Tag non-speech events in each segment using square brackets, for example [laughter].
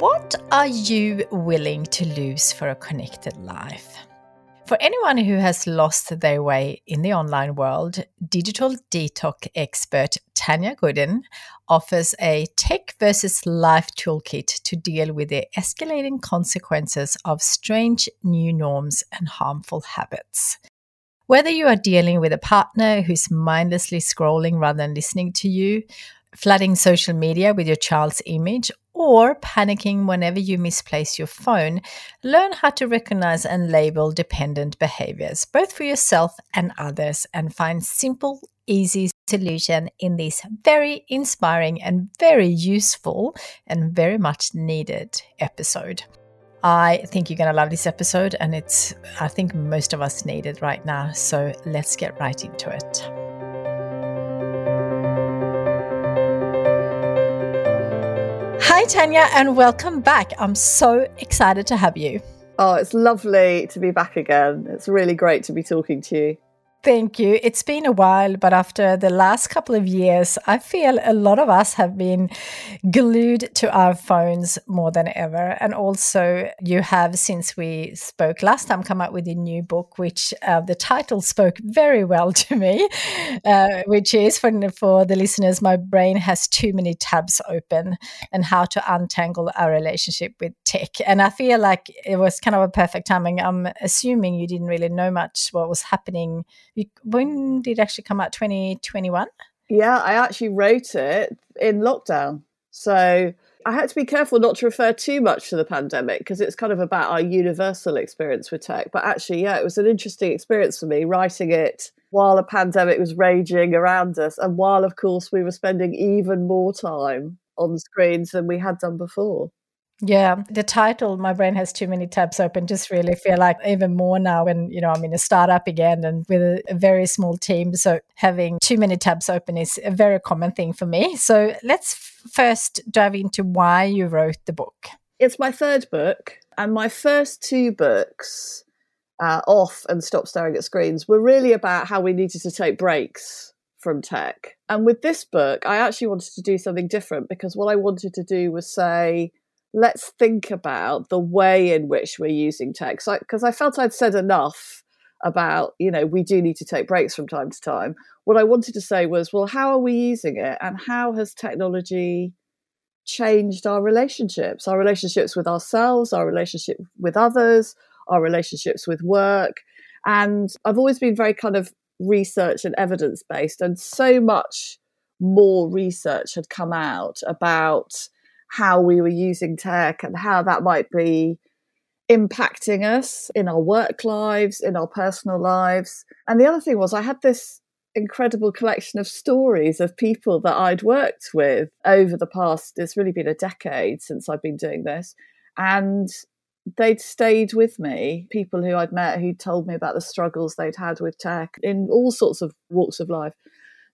What are you willing to lose for a connected life? For anyone who has lost their way in the online world, digital detox expert Tanya Goodin offers a tech versus life toolkit to deal with the escalating consequences of strange new norms and harmful habits. Whether you are dealing with a partner who's mindlessly scrolling rather than listening to you, flooding social media with your child's image, or panicking whenever you misplace your phone, learn how to recognize and label dependent behaviors, both for yourself and others, and find simple, easy solution in this very inspiring and very useful and very much needed episode. I think you're going to love this episode, and it's, I think most of us need it right now. So let's get right into it. Hi, Tanya, and welcome back. I'm so excited to have you. Oh, it's lovely to be back again. It's really great to be talking to you. Thank you. It's been a while, but after the last couple of years, I feel a lot of us have been glued to our phones more than ever. And also, you have, since we spoke last time, come out with a new book, which uh, the title spoke very well [laughs] to me, uh, which is for, for the listeners, My Brain Has Too Many Tabs Open and How to Untangle Our Relationship with Tech. And I feel like it was kind of a perfect timing. I'm assuming you didn't really know much what was happening when did it actually come out? 2021? Yeah, I actually wrote it in lockdown. So I had to be careful not to refer too much to the pandemic because it's kind of about our universal experience with tech. But actually, yeah, it was an interesting experience for me writing it while a pandemic was raging around us and while, of course, we were spending even more time on screens than we had done before. Yeah, the title "My Brain Has Too Many Tabs Open" just really feel like even more now when you know I'm in a startup again and with a, a, very small team. So having too many tabs open is a very common thing for me. So let's first dive into why you wrote the book. It's my third book, and my first two books, uh, "Off" and "Stop Staring at Screens," were really about how we needed to take breaks from tech. And with this book, I actually wanted to do something different because what I wanted to do was say let's think about the way in which we're using tech. Because I, I felt I'd said enough about, you know, we do need to take breaks from time to time. What I wanted to say was, well, how are we using it? And how has technology changed our relationships, our relationships with ourselves, our relationship with others, our relationships with work? And I've always been very kind of research and evidence based, and so much more research had come out about how we were using tech and how that might be impacting us in our work lives, in our personal lives. And the other thing was, I had this incredible collection of stories of people that I'd worked with over the past, it's really been a decade since I've been doing this. And they'd stayed with me, people who I'd met who told me about the struggles they'd had with tech in all sorts of walks of life.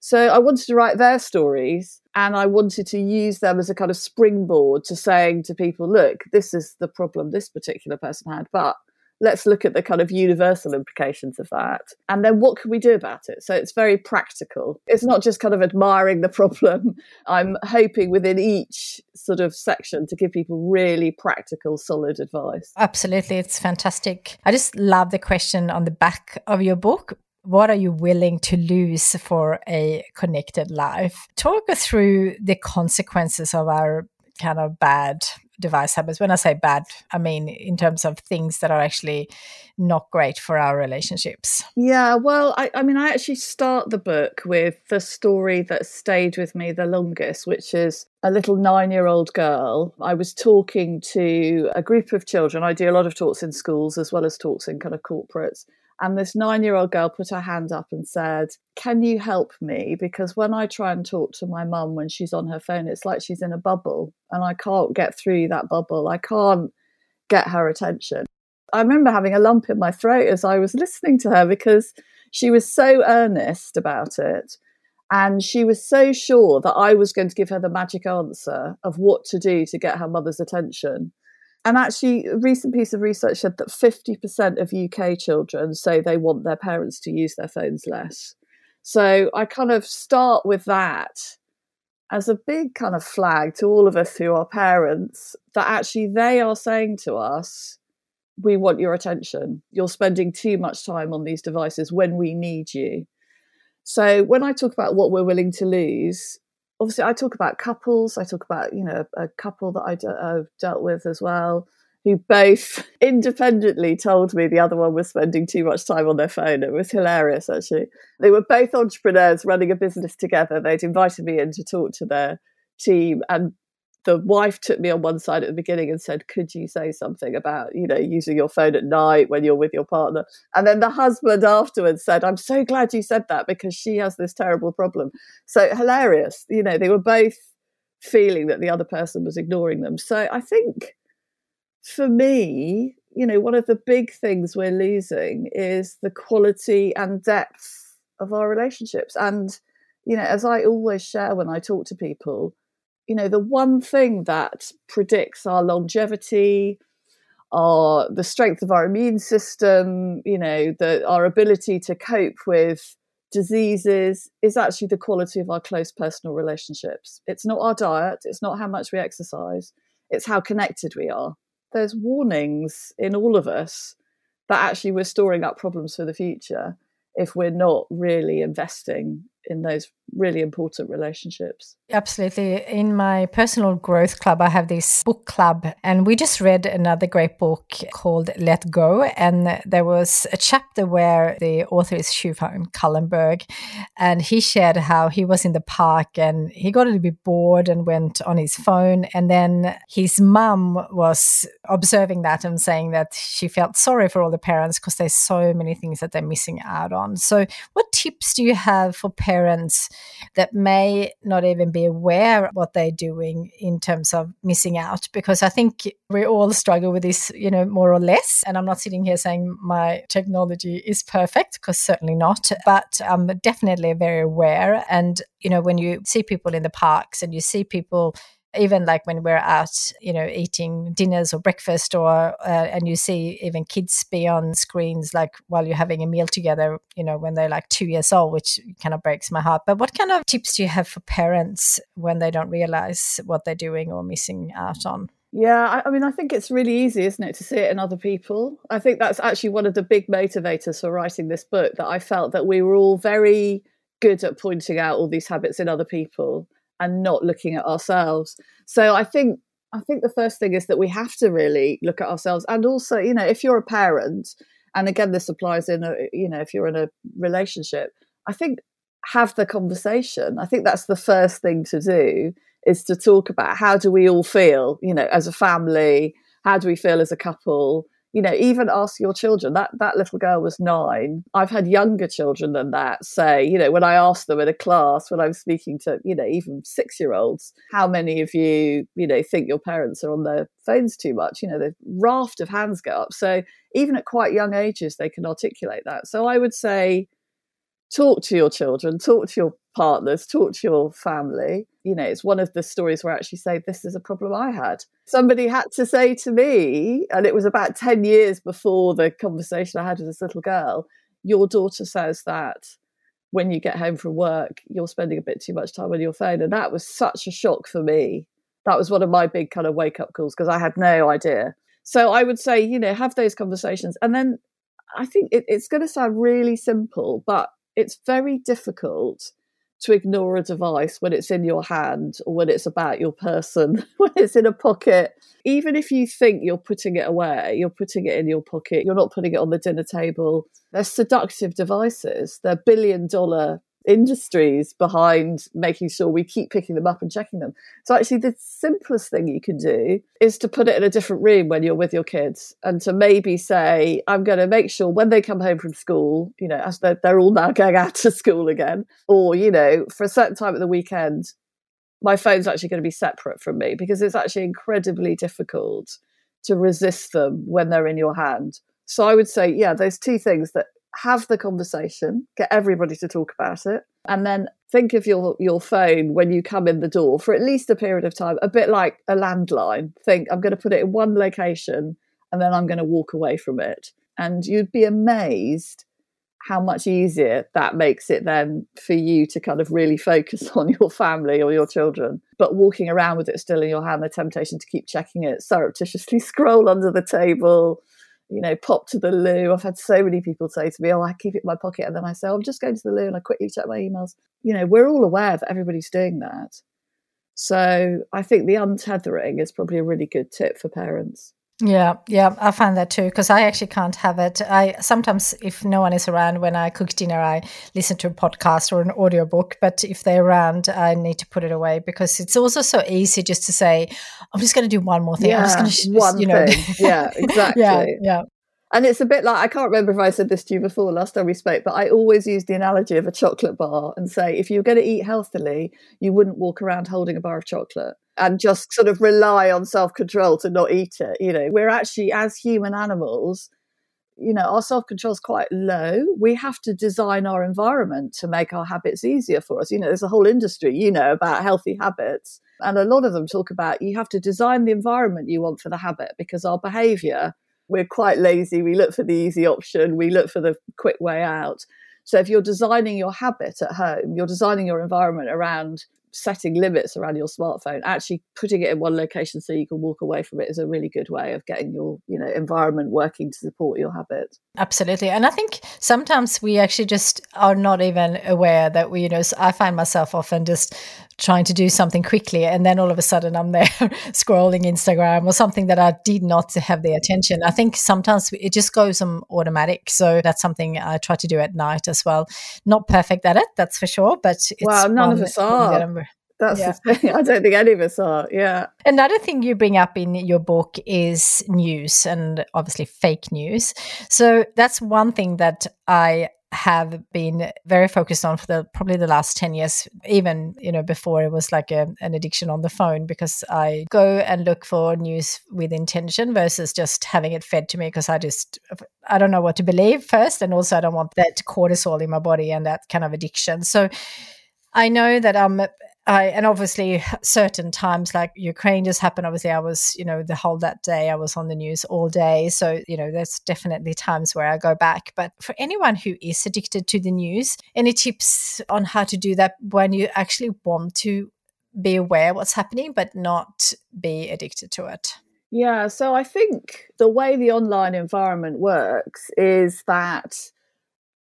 So I wanted to write their stories and I wanted to use them as a kind of springboard to saying to people, look, this is the problem this particular person had, but let's look at the kind of universal implications of that. And then what can we do about it? So it's very practical. It's not just kind of admiring the problem. [laughs] I'm hoping within each sort of section to give people really practical, solid advice. Absolutely. It's fantastic. I just love the question on the back of your book what are you willing to lose for a connected life? Talk us through the consequences of our kind of bad device habits. When I say bad, I mean in terms of things that are actually not great for our relationships. Yeah, well, I, I mean, I actually start the book with the story that stayed with me the longest, which is a little nine year old girl. I was talking to a group of children. I do a lot of talks in schools as well as talks in kind of corporates. And this nine year old girl put her hand up and said, Can you help me? Because when I try and talk to my mum when she's on her phone, it's like she's in a bubble and I can't get through that bubble. I can't get her attention. I remember having a lump in my throat as I was listening to her because she was so earnest about it. And she was so sure that I was going to give her the magic answer of what to do to get her mother's attention. And actually, a recent piece of research said that 50% of UK children say they want their parents to use their phones less. So I kind of start with that as a big kind of flag to all of us who are parents that actually they are saying to us, we want your attention. You're spending too much time on these devices when we need you. So when I talk about what we're willing to lose, obviously I talk about couples. I talk about you know a couple that I've uh, dealt with as well, who both [laughs] independently told me the other one was spending too much time on their phone. It was hilarious actually. They were both entrepreneurs running a business together. They'd invited me in to talk to their team, and the wife took me on one side at the beginning and said, Could you say something about, you know, using your phone at night when you're with your partner? And then the husband afterwards said, I'm so glad you said that because she has this terrible problem. So hilarious. You know, they were both feeling that the other person was ignoring them. So I think for me, you know, one of the big things we're losing is the quality and depth of our relationships. And, you know, as I always share when I talk to people, you know, the one thing that predicts our longevity, our the strength of our immune system, you know, the, our ability to cope with diseases is actually the quality of our close personal relationships. It's not our diet, it's not how much we exercise, it's how connected we are. There's warnings in all of us that actually we're storing up problems for the future if we're not really investing in those really important relationships. Absolutely. In my personal growth club, I have this book club, and we just read another great book called Let Go. And there was a chapter where the author is Hugh van Cuylenburg, and he shared how he was in the park and he got a little bit bored and went on his phone. And then his mum was observing that and saying that she felt sorry for all the parents because there's so many things that they're missing out on. So, what tips do you have for parents? That may not even be aware what they're doing in terms of missing out because i think we all struggle with this you know more or less. And i'm not sitting here saying my technology is perfect because certainly not but i'm definitely very aware. And you know when you see people in the parks and you see people even like when we're out, you know, eating dinners or breakfast, or uh, and you see even kids be on screens like while you're having a meal together, you know, when they're like two years old, which kind of breaks my heart. But what kind of tips do you have for parents when they don't realize what they're doing or missing out on? Yeah, I, I, mean, I think it's really easy, isn't it, to see it in other people? I think that's actually one of the big motivators for writing this book that I felt that we were all very good at pointing out all these habits in other people and not looking at ourselves. So I think I think the first thing is that we have to really look at ourselves and also, you know, if you're a parent and again this applies in a you know, if you're in a relationship, I think have the conversation. I think that's the first thing to do is to talk about how do we all feel, you know, as a family, how do we feel as a couple? You know, even ask your children. That that little girl was nine. I've had younger children than that say, you know, when I asked them in a class when I was speaking to, you know, even six year olds, how many of you, you know, think your parents are on their phones too much? You know, the raft of hands go up. So even at quite young ages, they can articulate that. So I would say talk to your children, talk to your partners, talk to your family. You know, it's one of the stories where I actually say, This is a problem I had. Somebody had to say to me, and it was about 10 years before the conversation I had with this little girl, Your daughter says that when you get home from work, you're spending a bit too much time on your phone. And that was such a shock for me. That was one of my big kind of wake up calls because I had no idea. So I would say, you know, have those conversations. And then I think it, it's going to sound really simple, but it's very difficult to ignore a device when it's in your hand or when it's about your person, [laughs] when it's in a pocket. Even if you think you're putting it away, you're putting it in your pocket, you're not putting it on the dinner table. They're seductive devices. They're billion dollar industries behind making sure we keep picking them up and checking them. So actually the simplest thing you can do is to put it in a different room when you're with your kids and to maybe say, I'm going to make sure when they come home from school, you know, as they're, they're all now going out to school again, or, you know, for a certain time at the weekend, my phone's actually going to be separate from me because it's actually incredibly difficult to resist them when they're in your hand. So I would say, yeah, those two things that have the conversation, get everybody to talk about it, and then think of your your phone when you come in the door for at least a period of time, a bit like a landline. Think I'm going to put it in one location and then I'm going to walk away from it. And you'd be amazed how much easier that makes it then for you to kind of really focus [laughs] on your family or your children. But walking around with it still in your hand, the temptation to keep checking it, surreptitiously [laughs] scroll under the table, you know, pop to the loo. I've had so many people say to me, Oh, I keep it in my pocket. And then I say, oh, I'm just going to the loo and I quickly check my emails. You know, we're all aware that everybody's doing that. So I think the untethering is probably a really good tip for parents. Yeah, yeah, I find that too because I actually can't have it. I sometimes, if no one is around when I cook dinner, I listen to a podcast or an audiobook. But if they're around, I need to put it away because it's also so easy just to say, "I'm just going to do one more thing." Yeah, I'm just going to, one you know, thing. yeah, [laughs] exactly. yeah, yeah. And it's a bit like I can't remember if I said this to you before last time we spoke, but I always use the analogy of a chocolate bar and say if you're going to eat healthily, you wouldn't walk around holding a bar of chocolate and just sort of rely on self control to not eat it. You know, we're actually, as human animals, you know, our self control is quite low. We have to design our environment to make our habits easier for us. You know, there's a whole industry, you know, about healthy habits. And a lot of them talk about you have to design the environment you want for the habit because our behavior, we're quite lazy. We look for the easy option, we look for the quick way out. So if you're designing your habit at home, you're designing your environment around setting limits around your smartphone actually putting it in one location so you can walk away from it is a really good way of getting your you know environment working to support your habit absolutely. And i think sometimes we actually just are not even aware that we you know i find myself often just trying to do something quickly and then all of a sudden i'm there [laughs] scrolling instagram or something that i did not have the attention i think sometimes it just goes on automatic so that's something i try to do at night as well not perfect at it that's for sure but it's well none of us are that's yeah. the thing. [laughs] I don't think any of us are. Yeah. Another thing you bring up in your book is news and obviously fake news. So that's one thing that I have been very focused on for the probably the last 10 years even you know before it was like a, an addiction on the phone because i go and look for news with intention versus just having it fed to me because i just i don't know what to believe first and also i don't want that cortisol in my body and that kind of addiction. So I know that I'm And obviously certain times like Ukraine just happened. Obviously, I was, you know, the whole that day I was on the news all day. So, you know, there's definitely times where I go back. But for anyone who is addicted to the news, any tips on how to do that when you actually want to be aware what's happening, but not be addicted to it? Yeah. So I think the way the online environment works is that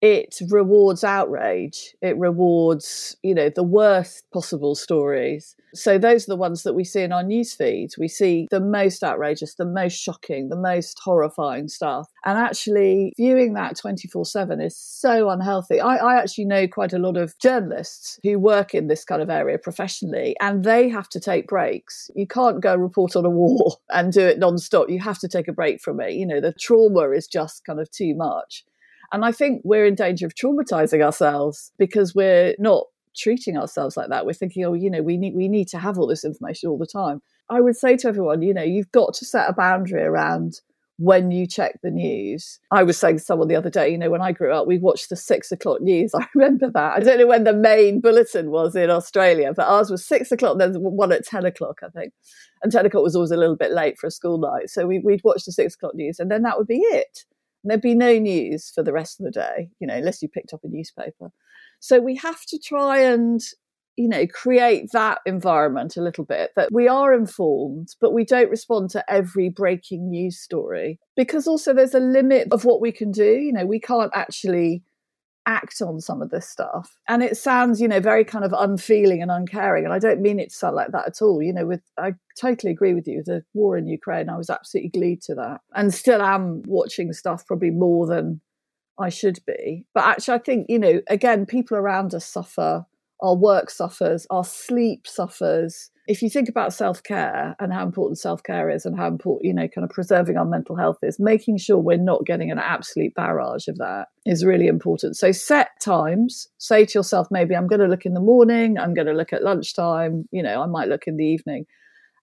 it rewards outrage. It rewards you know the worst possible stories. So those are the ones that we see in our news feeds. We see the most outrageous the most shocking the most horrifying stuff. And actually viewing that 24-7 is so unhealthy. I, I actually know quite a lot of journalists who work in this kind of area professionally and they have to take breaks. You can't go report on a war [laughs] and do it non-stop. You have to take a break from it. You know the trauma is just kind of too much and I think we're in danger of traumatizing ourselves because we're not treating ourselves like that. We're thinking, oh, you know, we need we need to have all this information all the time. I would say to everyone, you know, you've got to set a boundary around when you check the news. I was saying to someone the other day, you know, when I grew up, we watched the six o'clock news. [laughs] I remember that. I don't know when the main bulletin was in Australia, but ours was six o'clock, then one at 10 o'clock, I think. And 10 o'clock was always a little bit late for a school night. So we, would watch the six o'clock news and then that would be it. There'd be no news for the rest of the day, you know, unless you picked up a newspaper. So we have to try and you know, create that environment a little bit that we are informed, but we don't respond to every breaking news story because also there's a limit of what we can do. You know, we can't actually act on some of this stuff. And it sounds, you know, very kind of unfeeling and uncaring. And I don't mean it to sound like that at all. You know, with I totally agree with you. The war in Ukraine, I was absolutely glued to that. And still am watching stuff probably more than I should be. But actually I think, you know, again, people around us suffer our work suffers, our sleep suffers. If you think about self care and how important self care is and how important, you know, kind of preserving our mental health is, making sure we're not getting an absolute barrage of that is really important. So set times, say to yourself, maybe I'm going to look in the morning, I'm going to look at lunchtime, you know, I might look in the evening,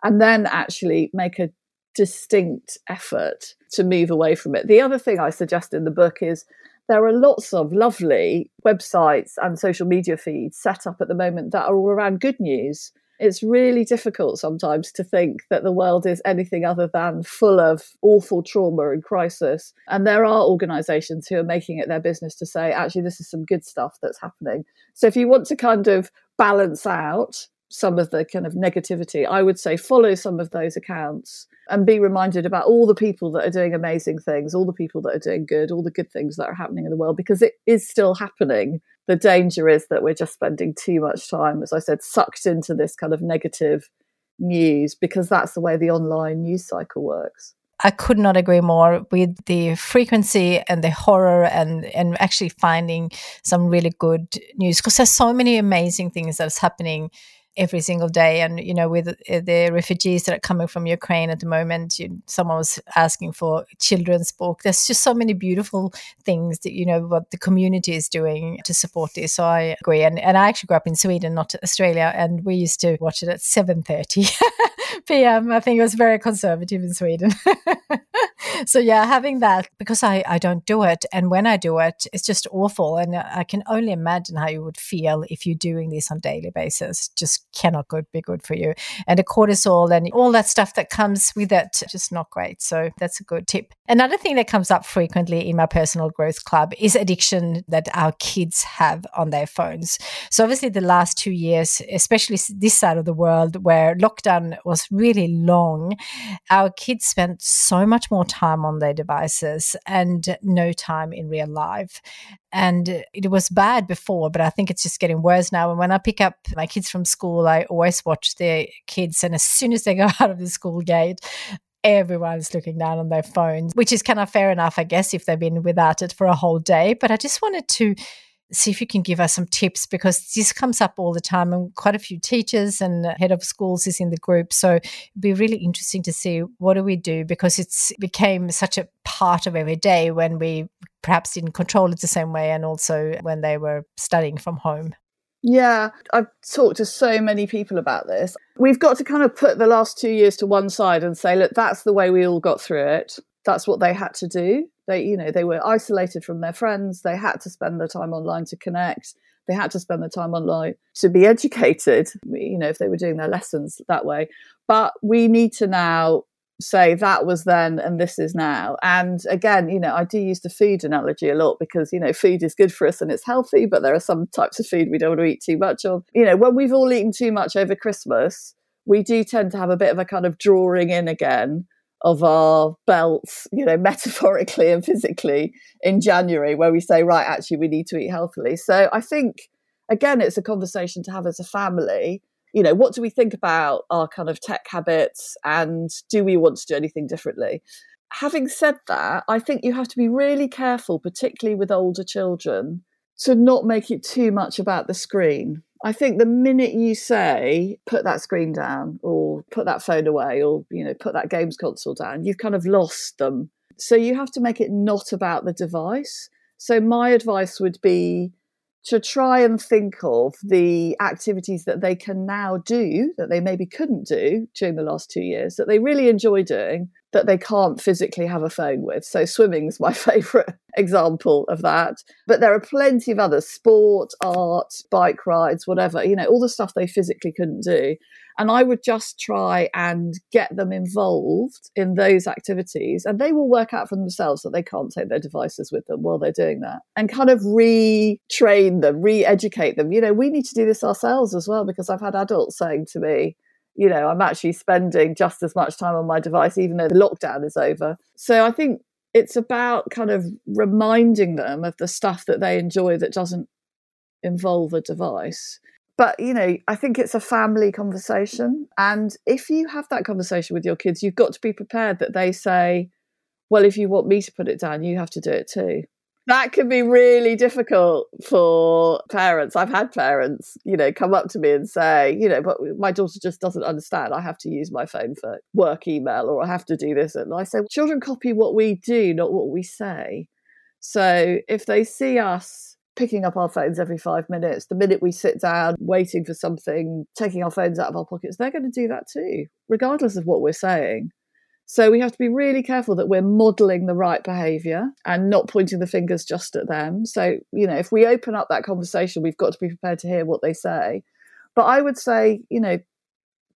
and then actually make a distinct effort to move away from it. The other thing I suggest in the book is there are lots of lovely websites and social media feeds set up at the moment that are all around good news. It's really difficult sometimes to think that the world is anything other than full of awful trauma and crisis. And there are organizations who are making it their business to say, actually, this is some good stuff that's happening. So if you want to kind of balance out some of the kind of negativity, I would say follow some of those accounts and be reminded about all the people that are doing amazing things, all the people that are doing good, all the good things that are happening in the world, because it is still happening. The danger is that we're just spending too much time, as I said, sucked into this kind of negative news because that's the way the online news cycle works. I could not agree more with the frequency and the horror and and actually finding some really good news because there's so many amazing things that's happening every single day. And you know, with uh, the refugees that are coming from Ukraine at the moment, you, someone was asking for children's book. There's just so many beautiful things that you know what the community is doing to support this. So I agree. And and I actually grew up in Sweden, not Australia, and we used to watch it at seven thirty [laughs] p.m. I think it was very conservative in Sweden. [laughs] [laughs] so yeah, having that because I I don't do it, and when I do it, it's just awful, and I can only imagine how you would feel if you're doing this on daily basis. Just cannot good, be good for you. And the cortisol and all that stuff that comes with it, just not great. So that's a good tip. Another thing that comes up frequently in my personal growth club is addiction that our kids have on their phones. So obviously the last two years, especially this side of the world where lockdown was really long, our kids spent so much more time on their devices and no time in real life. And it was bad before, but I think it's just getting worse now. And when I pick up my kids from school, I always watch the kids. And as soon as they go [laughs] out of the school gate, everyone's looking down on their phones, which is kind of fair enough, I guess, if they've been without it for a whole day. But I just wanted to see if you can give us some tips because this comes up all the time and quite a few teachers and head of schools is in the group so it'd be really interesting to see what do we do because it's became such a part of every day when we perhaps didn't control it the same way and also when they were studying from home. Yeah, I've talked to so many people about this. We've got to kind of put the last two years to one side and say, look, that's the way we all got through it. That's what they had to do. They, you know, they were isolated from their friends. They had to spend the time online to connect. They had to spend the time online to be educated, you know, if they were doing their lessons that way. But we need to now say that was then and this is now. And again, you know, I do use the food analogy a lot because, you know, food is good for us and it's healthy, but there are some types of food we don't want to eat too much of. You know, when we've all eaten too much over Christmas, we do tend to have a bit of a kind of drawing in again of our belts, you know, [laughs] metaphorically and physically in January, where we say, right, actually, we need to eat healthily. So I think, again, it's a conversation to have as a family you know, what do we think about our kind of tech habits and do we want to do anything differently? Having said that, I think you have to be really careful, particularly with older children, to not make it too much about the screen. I think the minute you say put that screen down or put that phone away or you know put that games console down, you've kind of lost them. So you have to make it not about the device. So my advice would be to try and think of the activities that they can now do that they maybe couldn't do during the last two years that they really enjoy doing that they can't physically have a phone with. So swimming's my [laughs] favourite example of that. But there are plenty of others sport, art, bike rides, whatever, you know, all the stuff they physically couldn't do. And I would just try and get them involved in those activities. And they will work out for themselves that they can't take their devices with them while they're doing that and kind of retrain them, re educate them. You know, we need to do this ourselves as well because I've had adults saying to me, you know, I'm actually spending just as much time on my device, even though the lockdown is over. So I think it's about kind of reminding them of the stuff that they enjoy that doesn't involve a device. But you know i think it's a family conversation. And if you have that conversation with your kids you've got to be prepared that they say well if you want me to put it down you have to do it too that can be really difficult for parents. I've had parents you know come up to me and say you know but my daughter just doesn't understand. I have to use my phone for work email or i have to do this. And i say children copy what we do not what we say. So if they see us picking up our phones every five minutes, the minute we sit down, waiting for something, taking our phones out of our pockets, they're going to do that too, regardless of what we're saying. So we have to be really careful that we're modeling the right behavior and not pointing the fingers just at them. So, you know, if we open up that conversation, we've got to be prepared to hear what they say. But I would say, you know,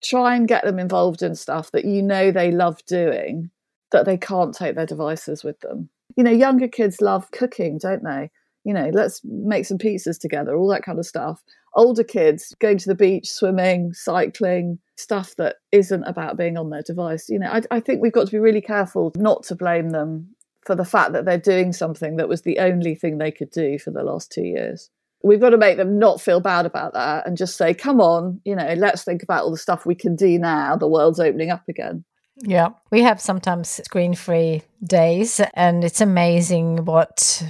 try and get them involved in stuff that you know they love doing, that they can't take their devices with them. You know, younger kids love cooking, don't they? you know, let's make some pizzas together, all that kind of stuff. Older kids going to the beach, swimming, cycling, stuff that isn't about being on their device. You know, I, I think we've got to be really careful not to blame them for the fact that they're doing something that was the only thing they could do for the last two years. We've got to make them not feel bad about that and just say, come on, you know, let's think about all the stuff we can do now. The world's opening up again. Yeah, we have sometimes screen free days, and it's amazing what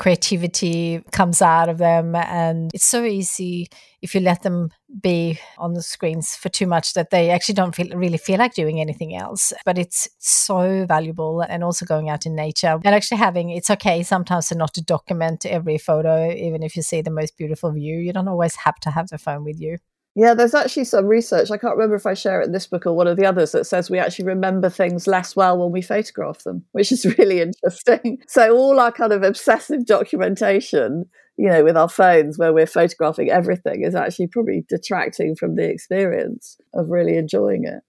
creativity comes out of them. And it's so easy if you let them be on the screens for too much that they actually don't feel, really feel like doing anything else. But it's so valuable and also going out in nature and actually having it's okay sometimes to not to document every photo, even if you see the most beautiful view. You don't always have to have the phone with you. Yeah, there's actually some research. I can't remember if I share it in this book or one of the others that says we actually remember things less well when we photograph them, which is [laughs] really interesting. So, all our kind of obsessive documentation, you know, with our phones where we're photographing everything is actually probably detracting from the experience of really enjoying it.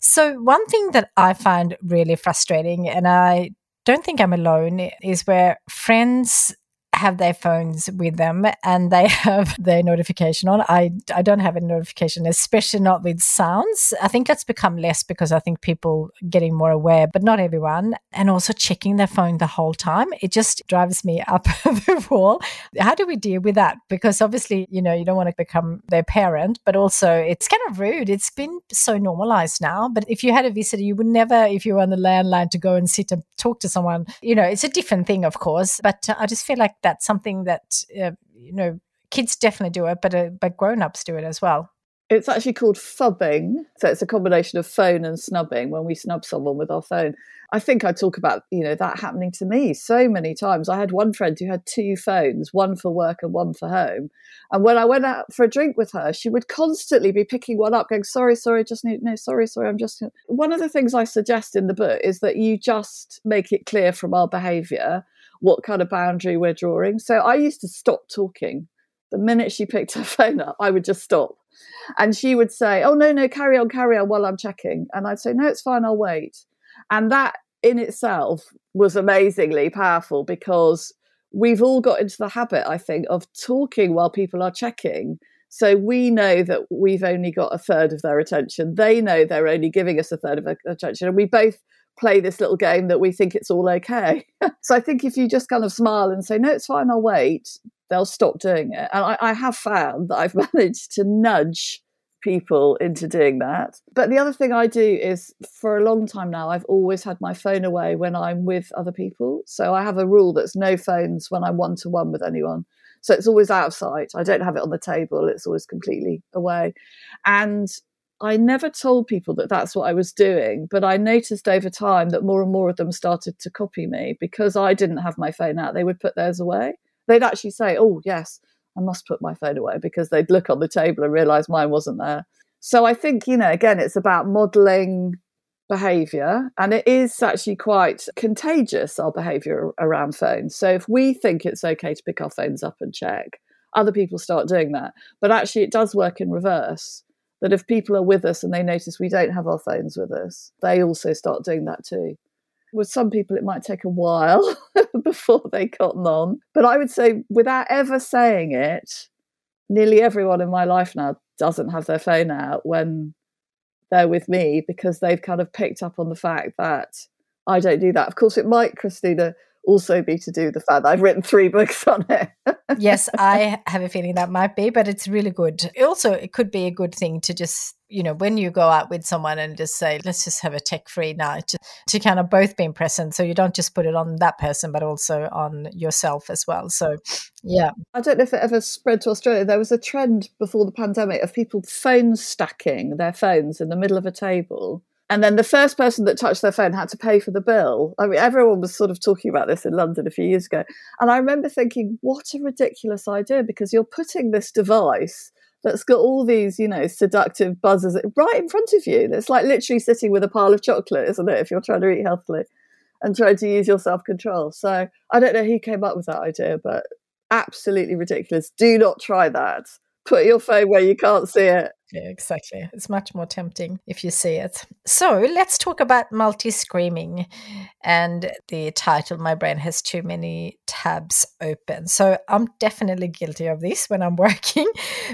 So, one thing that I find really frustrating, and I don't think I'm alone, is where friends have their phones with them and they [laughs] have their notification on. I, I don't have a notification, especially not with sounds. I think that's become less because I think people getting more aware, but not everyone. And also checking their phone the whole time. It just drives me up [laughs] the wall. How do we deal with that? Because obviously, you know, you don't want to become their parent, but also it's kind of rude. It's been so normalized now. But if you had a visitor, you would never, if you were on the landline, to go and sit and talk to someone. You know, it's a different thing, of course. But I just feel like that that's something that uh, you know kids definitely do it, but uh, but grown ups do it as well. It's actually called phubbing. So it's a combination of phone and snubbing when we snub someone with our phone. I think I talk about, you know, that happening to me so many times. I had one friend who had two phones, one for work and one for home. And when I went out for a drink with her, she would constantly be picking one up, going, sorry, sorry, just need, no, sorry, sorry, I'm just. One of the things I suggest in the book is that you just make it clear from our behavior what kind of boundary we're drawing. So I used to stop talking. The minute she picked her [laughs] phone up, I would just stop. And she would say, Oh, no, no, carry on, carry on while I'm checking. And I'd say, No, it's fine, I'll wait. And that in itself was amazingly powerful because we've all got into the habit, I think, of talking while people are checking. So we know that we've only got a third of their attention. They know they're only giving us a third of their attention. And we both play this little game that we think it's all okay. [laughs] so I think if you just kind of smile and say, no, it's fine, I'll wait, they'll stop doing it. And I, I have found that I've [laughs] managed to nudge people into doing that. But the other thing I do is for a long time now, I've always had my phone away when I'm with other people. So I have a rule that's no phones when I'm one to one with anyone. So it's always out of sight. I don't have it on the table. It's always completely away. And I never told people that that's what I was doing, but I noticed over time that more and more of them started to copy me because I didn't have my phone out. They would put theirs away. They'd actually say, Oh, yes, I must put my phone away because they'd look on the table and realize mine wasn't there. So I think, you know, again, it's about modeling behavior and it is actually quite contagious our behavior around phones so if we think it's okay to pick our phones up and check other people start doing that but actually it does work in reverse that if people are with us and they notice we don't have our phones with us they also start doing that too with some people it might take a while [laughs] before they cotton on but i would say without ever saying it nearly everyone in my life now doesn't have their phone out when they're with me because they've kind of picked up on the fact that I don't do that. Of course, it might, Christina, also be to do with the fact that I've written three books on it. yes, [laughs] I have a feeling that might be, but it's really good. Also, it could be a good thing to just, you know, when you go out with someone and just say, let's just have a tech free night to, to kind of both being present. So you don't just put it on that person, but also on yourself as well. So, yeah. I don't know if it ever spread to Australia. There was a trend before the pandemic of people phone stacking their phones in the middle of a table and then the first person that touched their phone had to pay for the bill. I mean, everyone was sort of talking about this in London a few years ago. And I remember thinking, what a ridiculous idea, because you're putting this device that's got all these, you know, seductive buzzers right in front of you. It's like literally sitting with a pile of chocolate, isn't it, if you're trying to eat healthily and trying to use your self control. So I don't know who came up with that idea, but absolutely ridiculous. Do not try that. Put your phone where you can't see it. Yeah, exactly. It's much more tempting if you see it. So let's talk about multi screening and the title, My Brain Has Too Many Tabs Open. So I'm definitely guilty of this when I'm [laughs] working,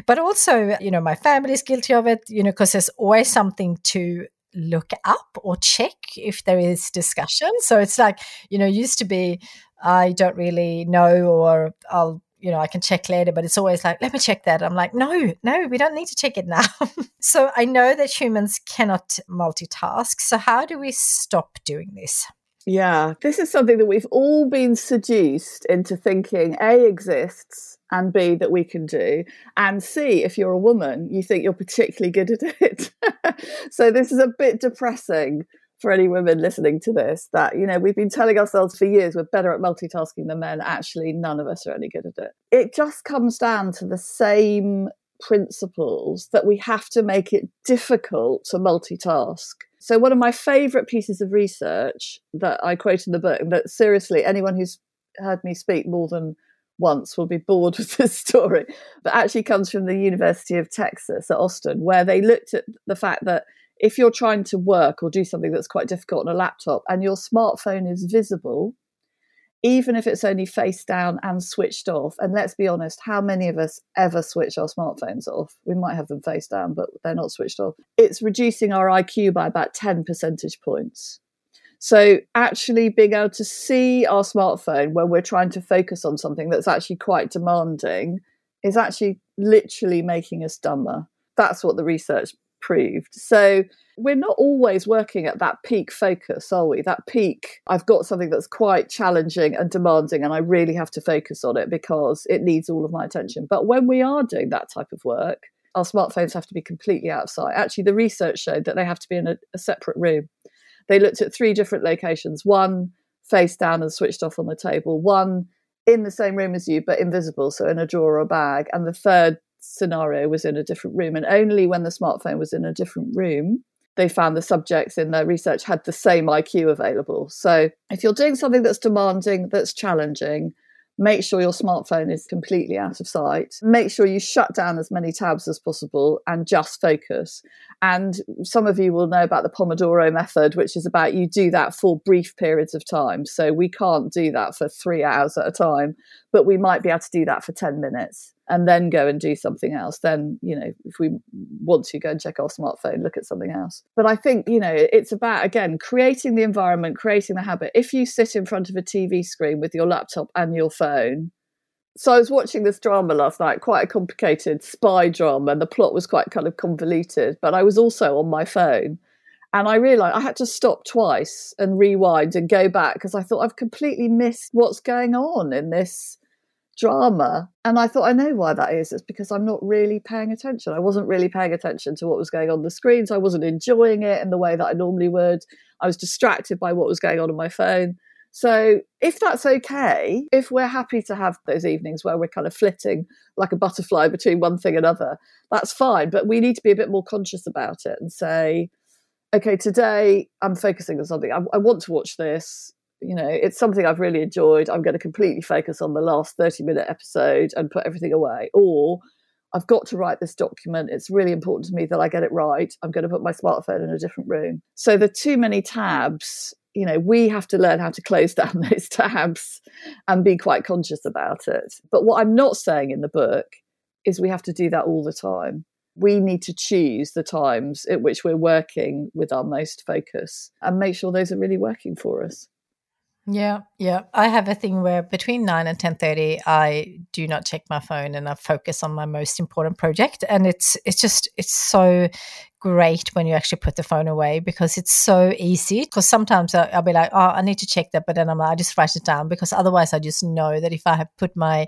but also, you know, my family is guilty of it, you know, because there's always something to look up or check if there is discussion. So it's like, you know, used to be, I don't really know, or I'll you know, I can check later, but it's always like, let me check that. I'm like, no, no, we don't need to check it now. [laughs] so I know that humans cannot multitask. So how do we stop doing this? Yeah, this is something that we've all been seduced into thinking A exists and B that we can do, and C, if you're a woman, you think you're particularly good at it. [laughs] so this is a bit depressing for any women listening to this that you know we've been telling ourselves for years we're better at multitasking than men. Actually none of us are any good at it. It just comes down to the same principles that we have to make it difficult to multitask. So one of my favorite pieces of research that i quote in the book that seriously anyone who's heard me speak more than once will be bored [laughs] with this story but actually comes from the university of texas at austin where they looked at the fact that if you're trying to work or do something that's quite difficult on a laptop and your smartphone is visible, even if it's only face down and switched off, and let's be honest, how many of us ever switch our smartphones off? We might have them face down, but they're not switched off. It's reducing our IQ by about 10 percentage points. So, actually being able to see our smartphone when we're trying to focus on something that's actually quite demanding is actually literally making us dumber. That's what the research proved. So we're not always working at that peak focus, are we? That peak, I've got something that's quite challenging and demanding, and I really have to focus on it because it needs all of my attention. But when we are doing that type of work, our smartphones have to be completely out of sight. Actually, the research showed that they have to be in a, a separate room. They looked at three different locations one face down and switched off on the table, one in the same room as you but invisible, so in a drawer or bag, and the third scenario was in a different room. And only when the smartphone was in a different room, they found the subjects in their research had the same IQ available. So if you're doing something that's demanding, that's challenging, make sure your smartphone is completely out of sight. Make sure you shut down as many tabs as possible and just focus. And some of you will know about the Pomodoro method, which is about you do that for brief periods of time. So we can't do that for three hours at a time, but we might be able to do that for 10 minutes and then go and do something else then you know if we want to go and check our smartphone look at something else. But i think you know it's about again creating the environment creating the habit. If you sit in front of a tv screen with your laptop and your phone so i was watching this drama last night quite a complicated spy drama and the plot was quite kind of convoluted but i was also on my phone. And I realized I had to stop twice and rewind and go back because I thought I've completely missed what's going on in this drama. And I thought, I know why that is. It's because I'm not really paying attention. I wasn't really paying attention to what was going on the screens. I wasn't enjoying it in the way that I normally would. I was distracted by what was going on on my phone. So, if that's okay, if we're happy to have those evenings where we're kind of flitting like a butterfly between one thing and another, that's fine. But we need to be a bit more conscious about it and say, okay, today I'm focusing on something. I, I want to watch this. You know, it's something I've really enjoyed. I'm going to completely focus on the last 30 minute episode and put everything away. Or I've got to write this document. It's really important to me that I get it right. I'm going to put my smartphone in a different room. So the too many tabs, you know, we have to learn how to close [laughs] down those tabs and be quite conscious about it. But what I'm not saying in the book is we have to do that all the time. We need to choose the times at which we're working with our most focus and make sure those are really working for us. Yeah, yeah. I have a thing where between nine and ten thirty, I do not check my phone and I focus on my most important project. And it's it's just it's so great when you actually put the phone away because it's so easy. Because sometimes I'll, I'll, be like, oh, I need to check that, but then I'm like, I just write it down because otherwise I just know that if I have put my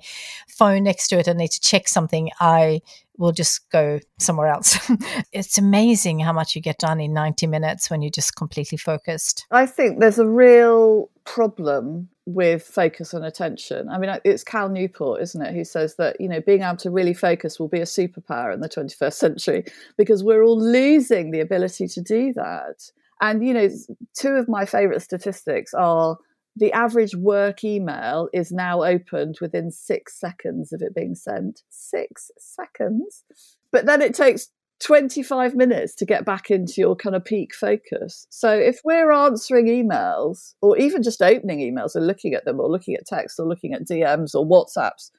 phone next to it and need to check something, I will just go somewhere else. [laughs] it's amazing how much you get done in 90 minutes when you're just completely focused. I think there's a real problem with focus and attention. I mean, it's Cal Newport, isn't it, who says that, you know, being able to really focus will be a superpower in the 21st [laughs] century because we're all losing the ability to do that. And, you know, two of my favorite statistics are the average work email is now opened within six seconds of it being sent. Six seconds. But then it takes 25 minutes to get back into your kind of peak focus. So if we're answering emails or even just opening emails and looking at them or looking at text or looking at DMs or WhatsApps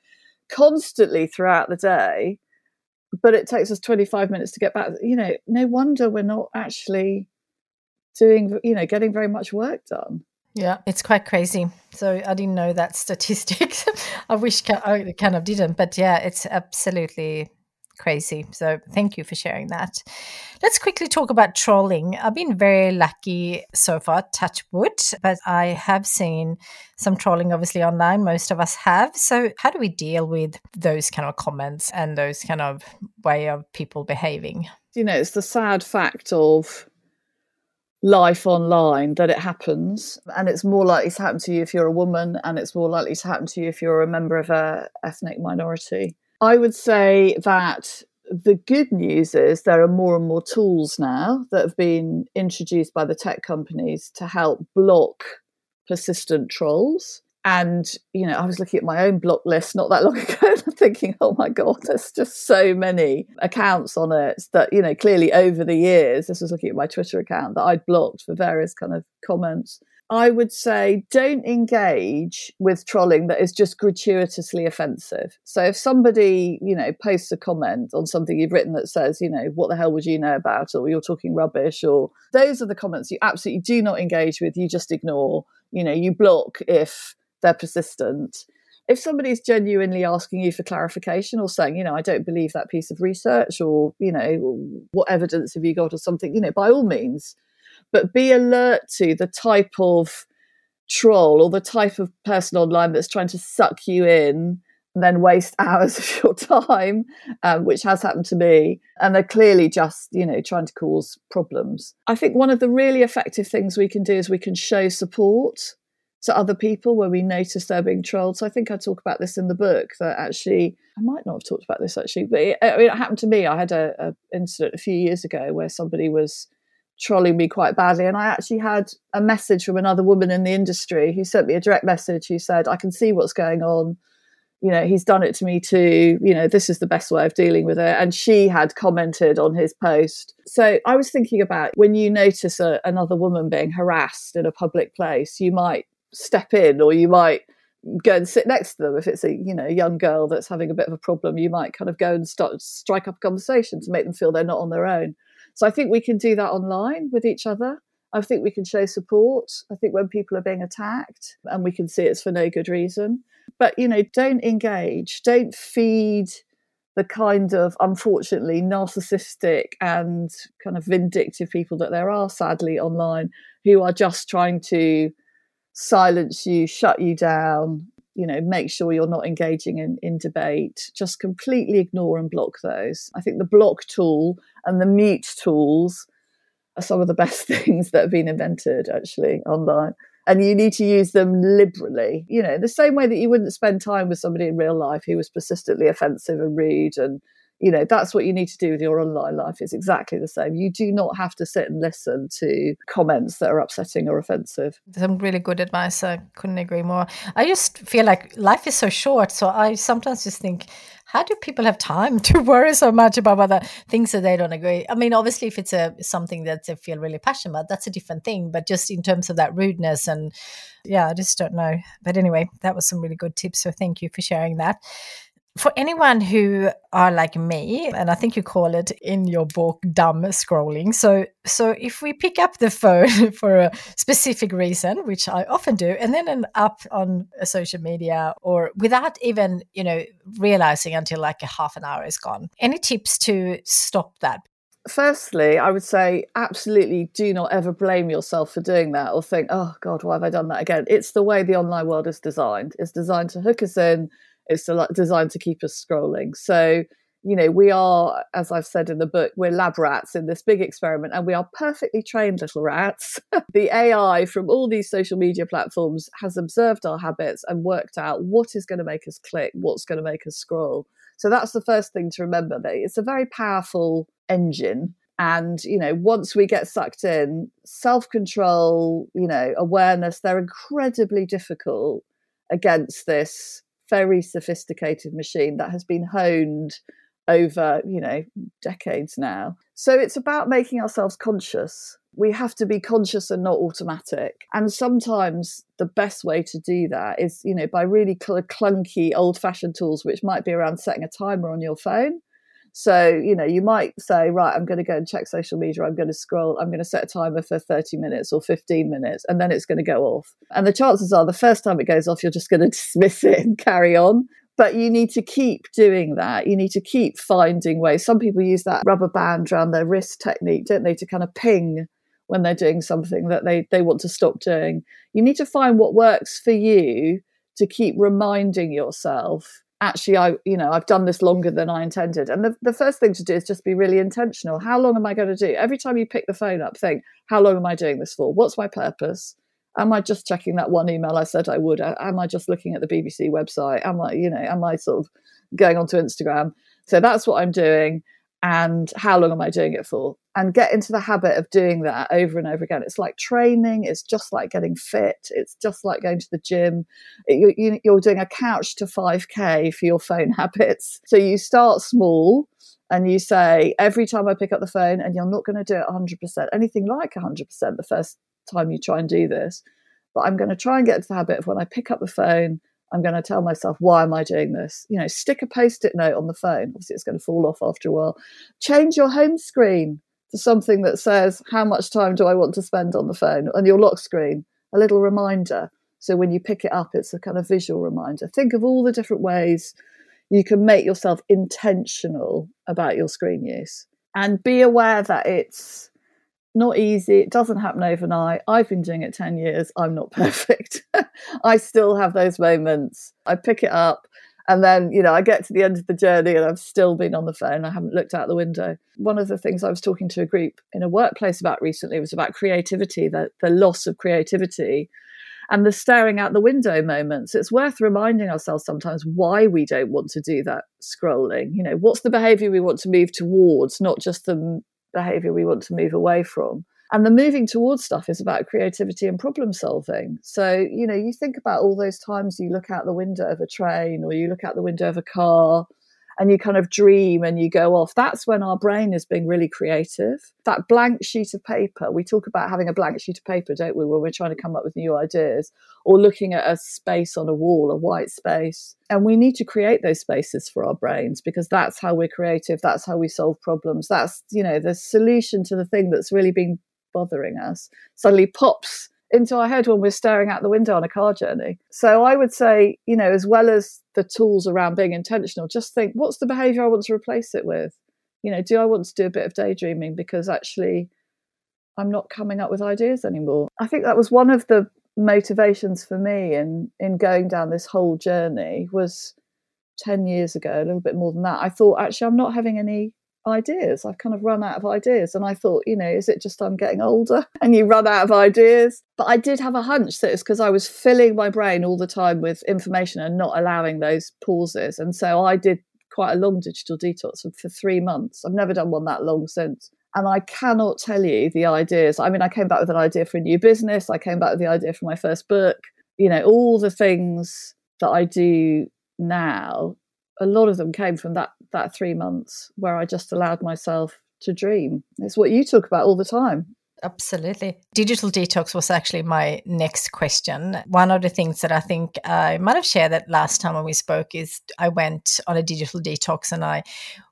constantly throughout the day, but it takes us 25 minutes to get back, you know, no wonder we're not actually doing, you know, getting very much work done. Yeah, it's quite crazy. So I didn't know that [laughs] statistic. I wish I kind of didn't, but yeah, it's absolutely crazy. So thank you for sharing that. Let's quickly talk about trolling. I've been very lucky so far, touch wood, but I have seen some trolling obviously online. Most of us have. So how do we deal with those kind of comments and those kind of way of people behaving? You know, it's the sad fact of life online that it happens. And it's more likely to happen to you if you're a woman and it's more likely to happen to you if you're a member of a ethnic minority. I would say that the good news is there are more and more tools now that have been introduced by the tech companies to help block persistent trolls and you know i was looking at my own block list not that long [laughs] ago and thinking oh my god there's just so many accounts on it that you know clearly over the years this was looking at my twitter account that i'd blocked for various kind of comments. I would say don't engage with trolling that is just gratuitously offensive. So if somebody you know posts a comment on something you've written that says you know what the hell would you know about? or you're talking rubbish or those are the comments you absolutely do not engage with you just ignore. You know you block if they're persistent. If somebody's genuinely asking you for clarification or saying, you know, I don't believe that piece of research or, you know, what evidence have you got or something, you know, by all means, but be alert to the type of troll or the type of person online that's trying to suck you in and then waste [laughs] hours of your time, um, which has happened to me. And they're clearly just, you know, trying to cause problems. I think one of the really effective things we can do is we can show support to other people where we notice they're being trolled. So I think I talk about this in the book that actually I might not have talked about this actually, but it, I mean, it happened to me. I had a, a incident a few years ago where somebody was trolling me quite badly, and I actually had a message from another woman in the industry who sent me a direct message who said, "I can see what's going on." You know, he's done it to me too. You know, this is the best way of dealing with it. And she had commented on his post. So I was thinking about when you notice a, another woman being harassed in a public place, you might step in or you might go and sit next to them. If it's a you know young girl that's having a bit of a problem you might kind of go and start strike up a conversation to make them feel they're not on their own. So i think we can do that online with each other. I think we can show support. I think when people are being attacked and we can see it's for no good reason. But you know don't engage. Don't feed the kind of unfortunately narcissistic and kind of vindictive people that there are sadly online who are just trying to silence you, shut you down, you know, make sure you're not engaging in, in debate. Just completely ignore and block those. I think the block tool and the mute tools are some of the [laughs] best things that have been invented actually online. And you need to use them liberally, you know, the same way that you wouldn't spend time with somebody in real life who was persistently offensive and rude and you know that's what you need to do with your online life. It's exactly the same. You do not have to sit and listen to comments that are upsetting or offensive. Some really good advice. I couldn't agree more. I just feel like life is so short so i sometimes just think how do people have time [laughs] to worry so much about other things that they don't agree? I mean obviously if it's a something that they feel really passionate about that's a different thing but just in terms of that rudeness and yeah i just don't know. But anyway that was some really good tips so thank you for sharing that for anyone who are like me and i think you call it in your book dumb scrolling so so if we pick up the phone [laughs] for a specific reason which i often do and then end up on a social media or without even you know realizing until like a half an hour is gone any tips to stop that firstly, I would say absolutely do not ever blame yourself for doing that or think, oh God, why have I done that again? It's the way the online world is designed. It's designed to hook us in, it's designed to keep us scrolling. So, you know, we are, as I've said in the book, we're lab rats in this big experiment, and we are perfectly trained little rats. [laughs] the AI from all these social media platforms has observed our habits and worked out what is going to make us click, what's going to make us scroll. So that's the first thing to remember that it's a very powerful engine. And, you know, once we get sucked in, self control, you know, awareness, they're incredibly difficult against this very sophisticated machine that has been honed over, you know, decades now. So it's about making ourselves conscious. We have to be conscious and not automatic. And sometimes the best way to do that is, you know, by really cl- clunky old fashioned tools, which might be around setting a timer on your phone so, you know, you might say, right, I'm going to go and check social media. I'm going to scroll. I'm going to set a timer for 30 minutes or 15 minutes, and then it's going to go off. And the chances are the first time it goes off, you're just going [laughs] to dismiss it and carry on. But you need to keep doing that. You need to keep finding ways. Some people use that rubber band around their wrist technique, don't they, to kind of ping when they're doing something that they, they want to stop doing. You need to find what works for you to keep reminding yourself actually i you know i've done this longer than i intended. And the, the first thing to do is just be really intentional. How long am i going to do? Every time you pick the phone up think how long am i doing this for? What's my purpose? Am i just checking that one email i said i would? Am i just looking at the bbc website? Am i you know am i sort of going onto instagram? So that's what i'm doing and how long am I doing it for? And get into the habit of doing that over and over again. It's like training, it's just like getting fit, it's just like going to the gym. You're doing a couch to 5K for your phone [laughs] habits. So you start small and you say, every time I pick up the phone, and you're not going to do it 100%, anything like 100% the first time you try and do this. But I'm going to try and get into the habit of when I pick up the phone, I'm going to tell myself, why am I doing this? You know, stick a post it note on the phone. Obviously, it's going to fall off after a while. Change your home screen to something that says, how much time do I want to spend on the phone? On your lock screen, a little reminder. So when you pick it up, it's a kind of visual reminder. Think of all the different ways you can make yourself intentional about your screen use and be aware that it's not easy. It doesn't happen overnight. I've been doing it 10 years. I'm not [laughs] perfect. I still have those moments. I pick it up and then, you know, I get to the end of the journey and I've still been on the phone. I haven't looked out the window. One of the things I was talking to a group in a workplace about recently was about creativity, the, the loss of creativity and the staring out the window moments. It's worth reminding ourselves sometimes why we don't want to do that scrolling. You know, what's the behavior we want to move towards, not just the behavior we want to move away from. And the moving towards stuff is about creativity and problem solving. So, you know, you think about all those times you look out the window of a train or you look out the window of a car and you kind of dream and you go off. That's when our brain is being really creative. That blank sheet of paper, we talk about having a blank sheet of paper, don't we, when we're trying to come up with new ideas, or looking at a space on a wall, a white space. And we need to create those spaces for our brains because that's how we're creative. That's how we solve problems. That's, you know, the solution to the thing that's really been bothering us suddenly pops into our head when we're staring out the window on a car journey. So I would say, you know, as well as the tools around being intentional, just think what's the behavior I want to replace it with? You know, do I want to do a bit of daydreaming because actually I'm not coming up with ideas anymore? I think that was one of the motivations for me in in going down this whole journey was 10 years ago, a little bit more than that. I thought actually I'm not having any ideas. I've kind of run out of ideas. And I thought, you know, is it just I'm getting older [laughs] and you run out of ideas? But I did have a hunch that it's because I was filling my brain all the time with information and not allowing those pauses. And so I did quite a long digital detox for three months. I've never done one that long since. And I cannot tell you the ideas. I mean, I came back with an idea for a new business. I came back with the idea for my first book. You know, all the things that I do now, a lot of them came from that that three months where I just allowed myself to dream. It's what you talk about all the time. Absolutely. Digital detox was actually my next question. One of the things that I think I might have shared that last time when we spoke is I went on a digital detox and I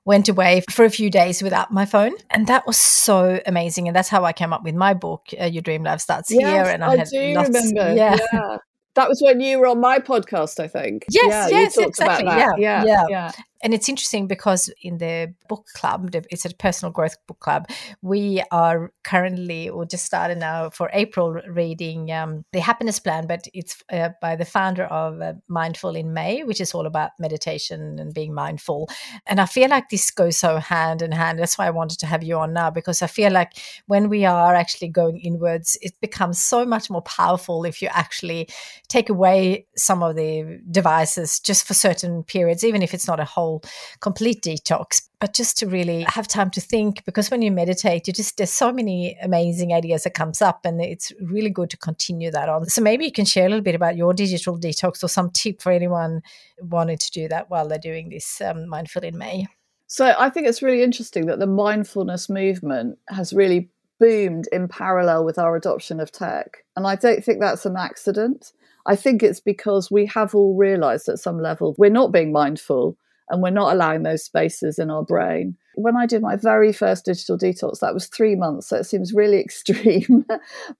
went away for a few days without my phone. And that was so amazing. And that's how I came up with my book, uh, Your Dream Life Starts yes, Here. And I, I had do lots, remember. [laughs] Yeah. yeah. That was when you were on my podcast, I think. Yes, yeah, yes, exactly. Yeah, yeah, yeah, yeah and it's interesting because in the book club it's a personal growth book club we are currently or just started now for april reading um, the happiness plan but it's uh, by the founder of uh, mindful in may which is all about meditation and being mindful. And i feel like this goes so hand in hand. That's why i wanted to have you on now because i feel like when we are actually going inwards it becomes so much more powerful if you actually take away some of the devices just for certain periods even if it's not a whole whole complete detox, but just to really have time to think because when you meditate, you just there's so many amazing ideas that comes up and it's really good to continue that on. So maybe you can share a little bit about your digital detox or some tip for anyone wanting to do that while they're doing this um, mindful in May. So I think it's really interesting that the mindfulness movement has really boomed in parallel with our adoption of tech. And I don't think that's an accident. I think it's because we have all realized at some level we're not being mindful and we're not allowing those spaces in our brain. When I did my very first digital detox, that was three months. So it seems really [laughs] extreme.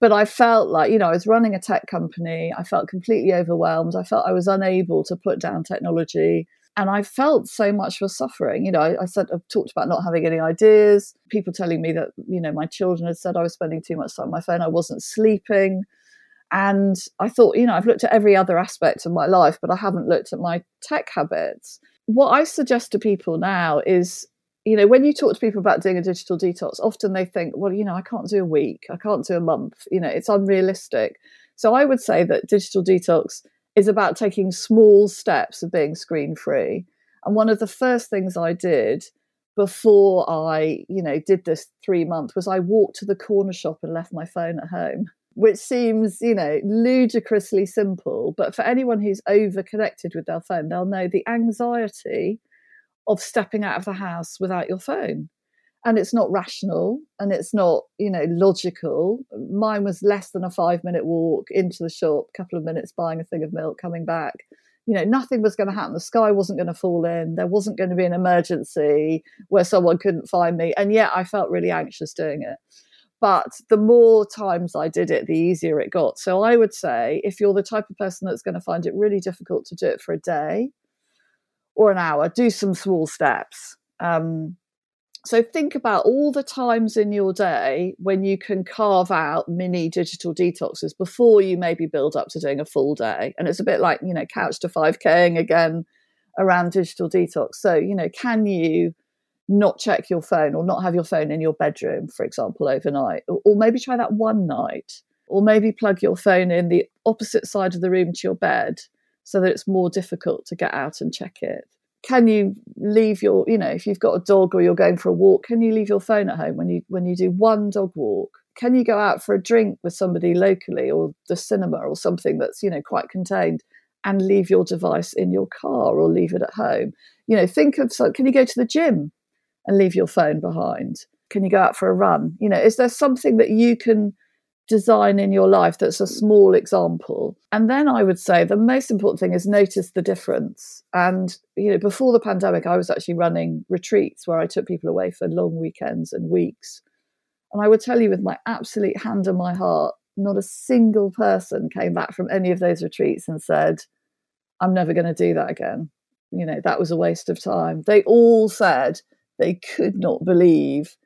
but I felt like, you know, I was running a tech company. I felt completely overwhelmed. I felt I was unable to put down technology. And I felt so much for suffering. You know, I, I said, I've talked about not having any ideas, people telling me that, you know, my children had said I was spending too much time on my phone, I wasn't sleeping. And I thought, you know, I've looked at every other aspect of my life, but I haven't looked at my tech habits what I suggest to people now is, you know, when you talk to people about doing a digital detox, often they think, well, you know, I can't do a week, I can't do a month, you know, it's unrealistic. So I would say that digital detox is about taking small steps of being screen free. And one of the first things I did before I, you know, did this three month was I walked to the corner shop and left my phone at home which seems, you know, ludicrously simple. But for anyone who's over connected with their phone, they'll know the anxiety of stepping out of the house without your phone. And it's not rational and it's not, you know, logical. Mine was less than a five minute walk into the shop, couple of minutes buying a thing of milk, coming back. You know, nothing was going to happen. The sky wasn't going to fall in. There wasn't going to be an emergency where someone couldn't find me. And yet I felt really anxious doing it. But the more times I did it, the easier it got. So I would say if you're the type of person that's going to find it really difficult to do it for a day or an hour, do some small steps. Um, so think about all the times in your day when you can carve out mini digital detoxes before you maybe build up to doing a full day. And it's a bit like, you know, couch to 5King again around digital detox. So, you know, can you not check your phone or not have your phone in your bedroom, for example, overnight. Or, maybe try that one night. Or maybe plug your phone in the opposite side of the room to your bed so that it's more difficult to get out and check it. Can you leave your, you know, if you've got a dog or you're going for a walk, can you leave your phone at home when you when you do one dog walk? Can you go out for a drink with somebody locally or the cinema or something that's, you know, quite contained and leave your device in your car or leave it at home? You know, think of so can you go to the gym and leave your phone behind? Can you go out for a run? You know, is there something that you can design in your life that's a small example? And then I would say the most important thing is notice the difference. And, you know, before the pandemic, I was actually running retreats where I took people away for long weekends and weeks. And I would tell you with my absolute hand on my heart, not a single person came back from any of those retreats and said, I'm never going to do that again. You know, that was a waste of time. They all said, they could not believe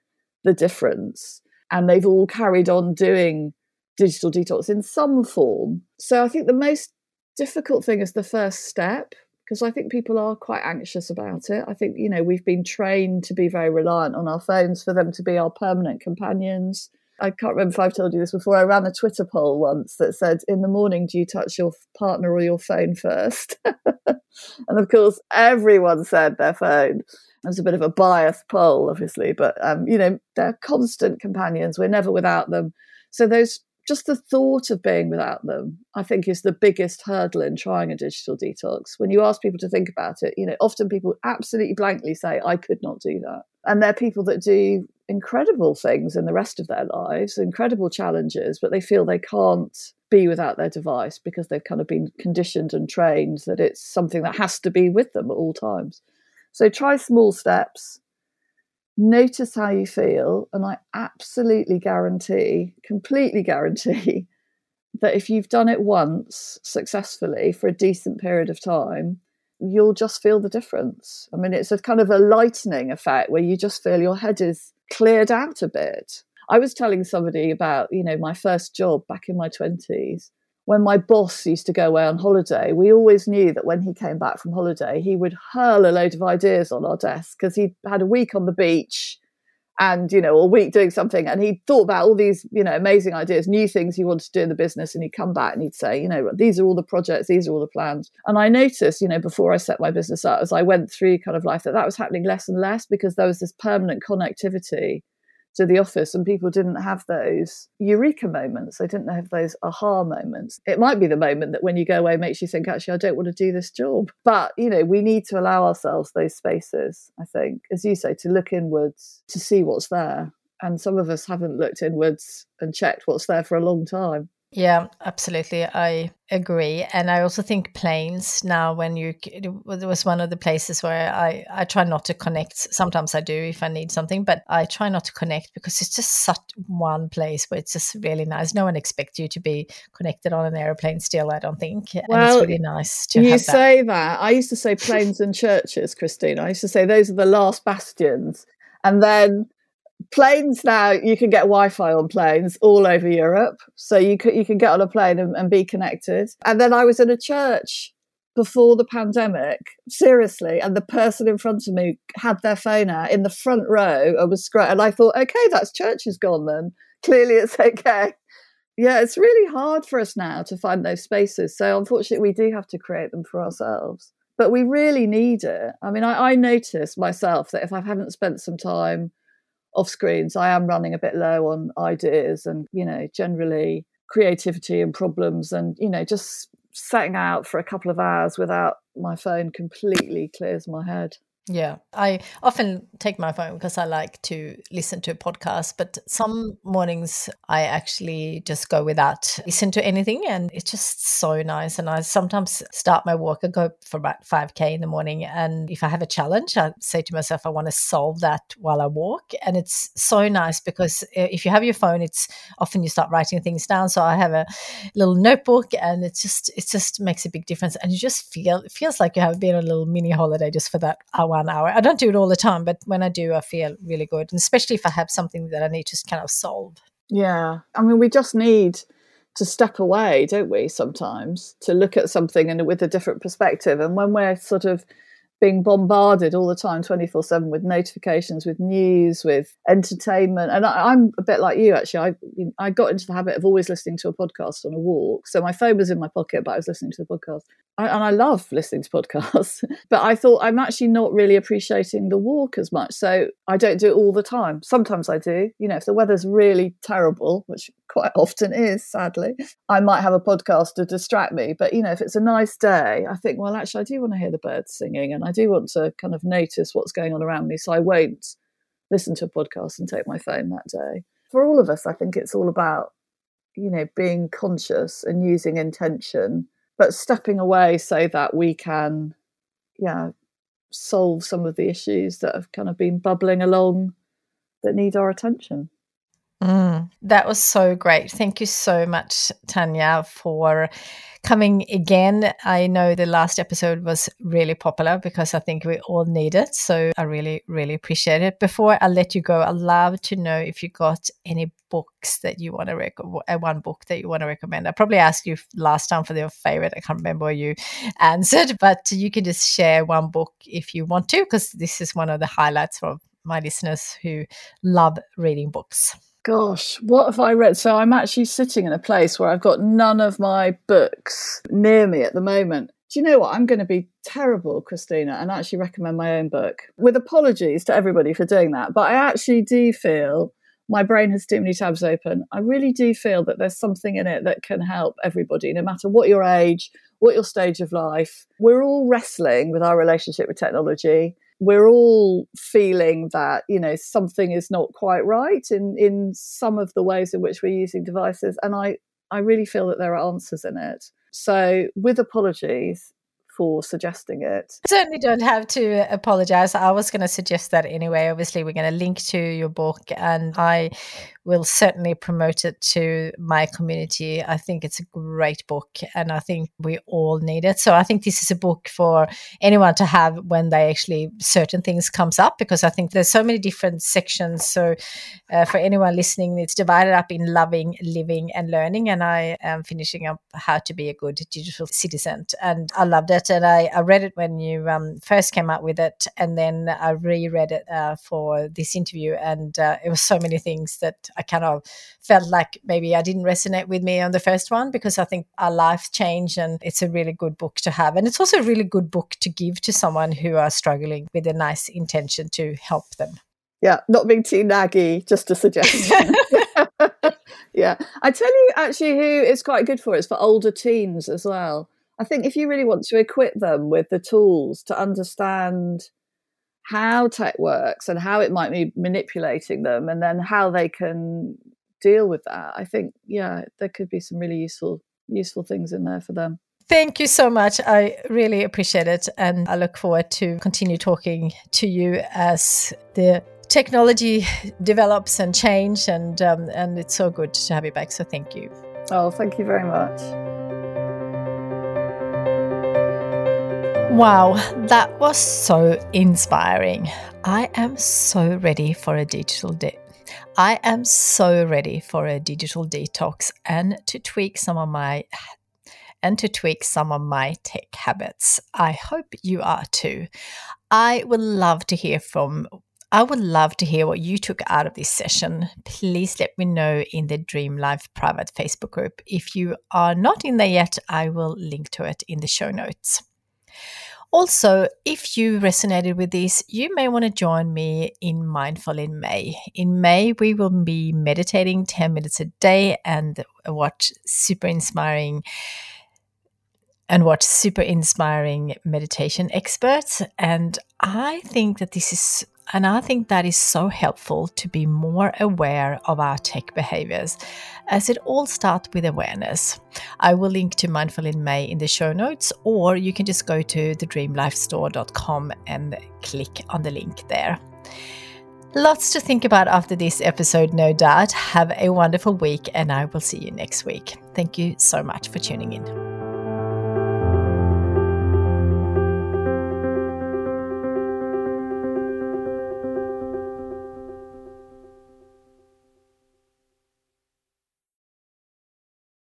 the difference. And they've all carried on doing digital detox in some form. So I think the most difficult thing is the first step because I think people are quite anxious about it. I think, you know, we've been trained to be very reliant on our phones for them to be our permanent companions. I can't remember if I've told you this before. I ran a Twitter poll once that said, In the morning, do you touch your partner or your phone first? [laughs] and of course, everyone said their phone. It was a bit of a biased poll, obviously, but um, you know they're constant companions. We're never without them. So those just the thought of being without them, I think, is the biggest hurdle in trying a digital detox. When you ask people to think about it, you know, often people absolutely blankly say, I could not do that. And they're people that do incredible things in the rest of their lives, incredible challenges, but they feel they can't be without their device because they've kind of been conditioned and trained that it's something that has to be with them at all times. So try small steps, notice how you feel, and I absolutely guarantee, completely guarantee, [laughs] that if you've done it once successfully for a decent period of time, you'll just feel the difference. I mean, it's a kind of a lightening effect where you just feel your head is cleared out a bit. I was telling somebody about, you know, my first job back in my 20s. When my boss used to go away on holiday, we always knew that when he came back from holiday, he would hurl a load of ideas on our desk because he had a week on the beach and you know a week doing something and he thought about all these you know amazing ideas new things he wanted to do in the business and he'd come back and he'd say you know these are all the projects these are all the plans. And i noticed you know before i set my business up as i went through kind of life that that was happening less and less because there was this permanent connectivity to the office and people didn't have those eureka moments. They didn't have those aha moments. It might be the moment that when you go away makes you think actually i don't want to do this job. But you know we need to allow ourselves those spaces i think as you say to look inwards to see what's there. And some of us haven't looked inwards and checked what's there for a long time yeah, absolutely. I agree. And I also think planes now, when you, it was one of the places where I, I try not to connect. Sometimes I do if I need something, but I try not to connect because it's just such one place where it's just really nice. No one expects you to be connected on an airplane still, I don't think. Well, and it's really nice to You say that. that. I used to say planes and churches, Christine. I used to say those are the last bastions. And then planes now you can get wi-fi on planes all over europe so you can you can get on a plane and, and, be connected. And then i was in a church before the pandemic seriously and the person in front of me had their phone out in the front row and was great and i thought okay that's church is gone then. Clearly it's [laughs] okay. Yeah it's really hard for us now to find those spaces so unfortunately we do have to create them for ourselves. But we really need it. I mean i, I notice myself that if i haven't spent some time off screens, I am running a bit low on ideas and, you know, generally creativity and problems and, you know, just setting out for a couple of hours without my phone completely clears my head. Yeah, I often take my phone because I like to listen to a podcast, but some mornings I actually just go without listen to anything and it's just so nice. And I sometimes start my walk and go for about 5k in the morning. And if I have a challenge, I say to myself, I want to solve that while I walk. And it's so nice because eh, if you have your phone, it's often you start writing things down. So I have a little notebook and it just it just makes a big difference. And you just feel it feels like you have been on a little mini holiday just for that hour one hour. I don't do it all the time, but when I do, I feel really good, and especially if I have something that I need to kind of solve. Yeah, I mean, we just need to step away, don't we? Sometimes to look at something and with a different perspective, and when we're sort of being bombarded all the time 24 7 with notifications with news with entertainment. And I, am a bit like you actually. I, I got into the habit of always listening to a podcast on a walk. So my phone was in my pocket but i was listening to the podcast. I, and i love listening to podcasts. [laughs] But i thought i'm actually not really appreciating the walk as much. So i don't do it all the time. Sometimes i do. You know if the weather's really terrible which quite often is sadly i might have a podcast to distract me. But you know if it's a nice day i think well actually i do want to hear the birds singing and i I do want to kind of notice what's going on around me. So I won't listen to a podcast and take my phone that day. For all of us, I think it's all about, you know, being conscious and using intention, but stepping away so that we can, yeah, solve some of the issues that have kind of been bubbling along that need our attention. Mm, that was so great. Thank you so much, Tanya, for coming again. I know the last episode was really popular because I think we all need it. So I really, really appreciate it. Before I let you go, I'd love to know if you got any books that you want to recommend, uh, one book that you want to recommend. I probably asked you last time for your favorite. I can't remember what you [laughs] answered, but you can just share one book if you want to, because this is one of the highlights for my listeners who love reading books. Gosh, what have I read? So I'm actually sitting in a place where I've got none of my books near me at the moment. do you know what? I'm going to be terrible, Christina, and actually recommend my own book with apologies to everybody for doing that. But I actually do feel my brain has too many tabs open. I really do feel that there's something in it that can help everybody, no matter what your age, what your stage of life. We're all wrestling with our relationship with technology. We're all feeling that, you know, something is not quite right in, in some of the ways in which we're using devices. And I, I really feel that there are answers in it. So, with apologies, for suggesting it. Certainly don't have to apologize. I was going to suggest that anyway. Obviously, we're going to link to your book, and I will certainly promote it to my community. I think it's a great book, and I think we all need it. So I think this is a book for anyone to have when they actually certain things comes up, because I think there's so many different sections. So uh, for anyone listening, it's divided up in loving, living, and learning. And I am finishing up how to be a good digital citizen, and I loved it and I, I read it when you um, first came out with it, and then I reread it uh, for this interview, and uh, it was so many things that I kind of felt like maybe I didn't resonate with me on the first one because I think our lives change, and it's a really good book to have, and it's also a really good book to give to someone who are struggling with a nice intention to help them. Yeah, not being too naggy, just a suggestion. [laughs] [laughs] yeah, I tell you, actually, who it's quite good for it's for older teens as well. I think if you really want to equip them with the tools to understand how tech works and how it might be manipulating them and then how they can deal with that, I think, yeah, there could be some really useful useful things in there for them. Thank you so much. I really appreciate it. And I look forward to continue talking to you as the technology develops and change and um, and it's so good to have you back. So thank you. Oh, thank you very much. Wow, that was so inspiring. I am so ready for a digital day. I am so ready for a digital detox and to tweak some of my and to tweak some of my tech habits. I hope you are too. I would love to hear from I would love to hear what you took out of this session. Please let me know in the Dream Life private Facebook group. If you are not in there yet, I will link to it in the show notes. Also, if you resonated with this, you may want to join me in Mindful in May. In May, we will be meditating 10 minutes a day and watch super inspiring and watch super inspiring meditation experts. And I think that this is and I think that is so helpful to be more aware of our tech behaviors, as it all starts with awareness. I will link to Mindful in May in the show notes, or you can just go to thedreamlifestore.com and click on the link there. Lots to think about after this episode, no doubt. Have a wonderful week, and I will see you next week. Thank you so much for tuning in.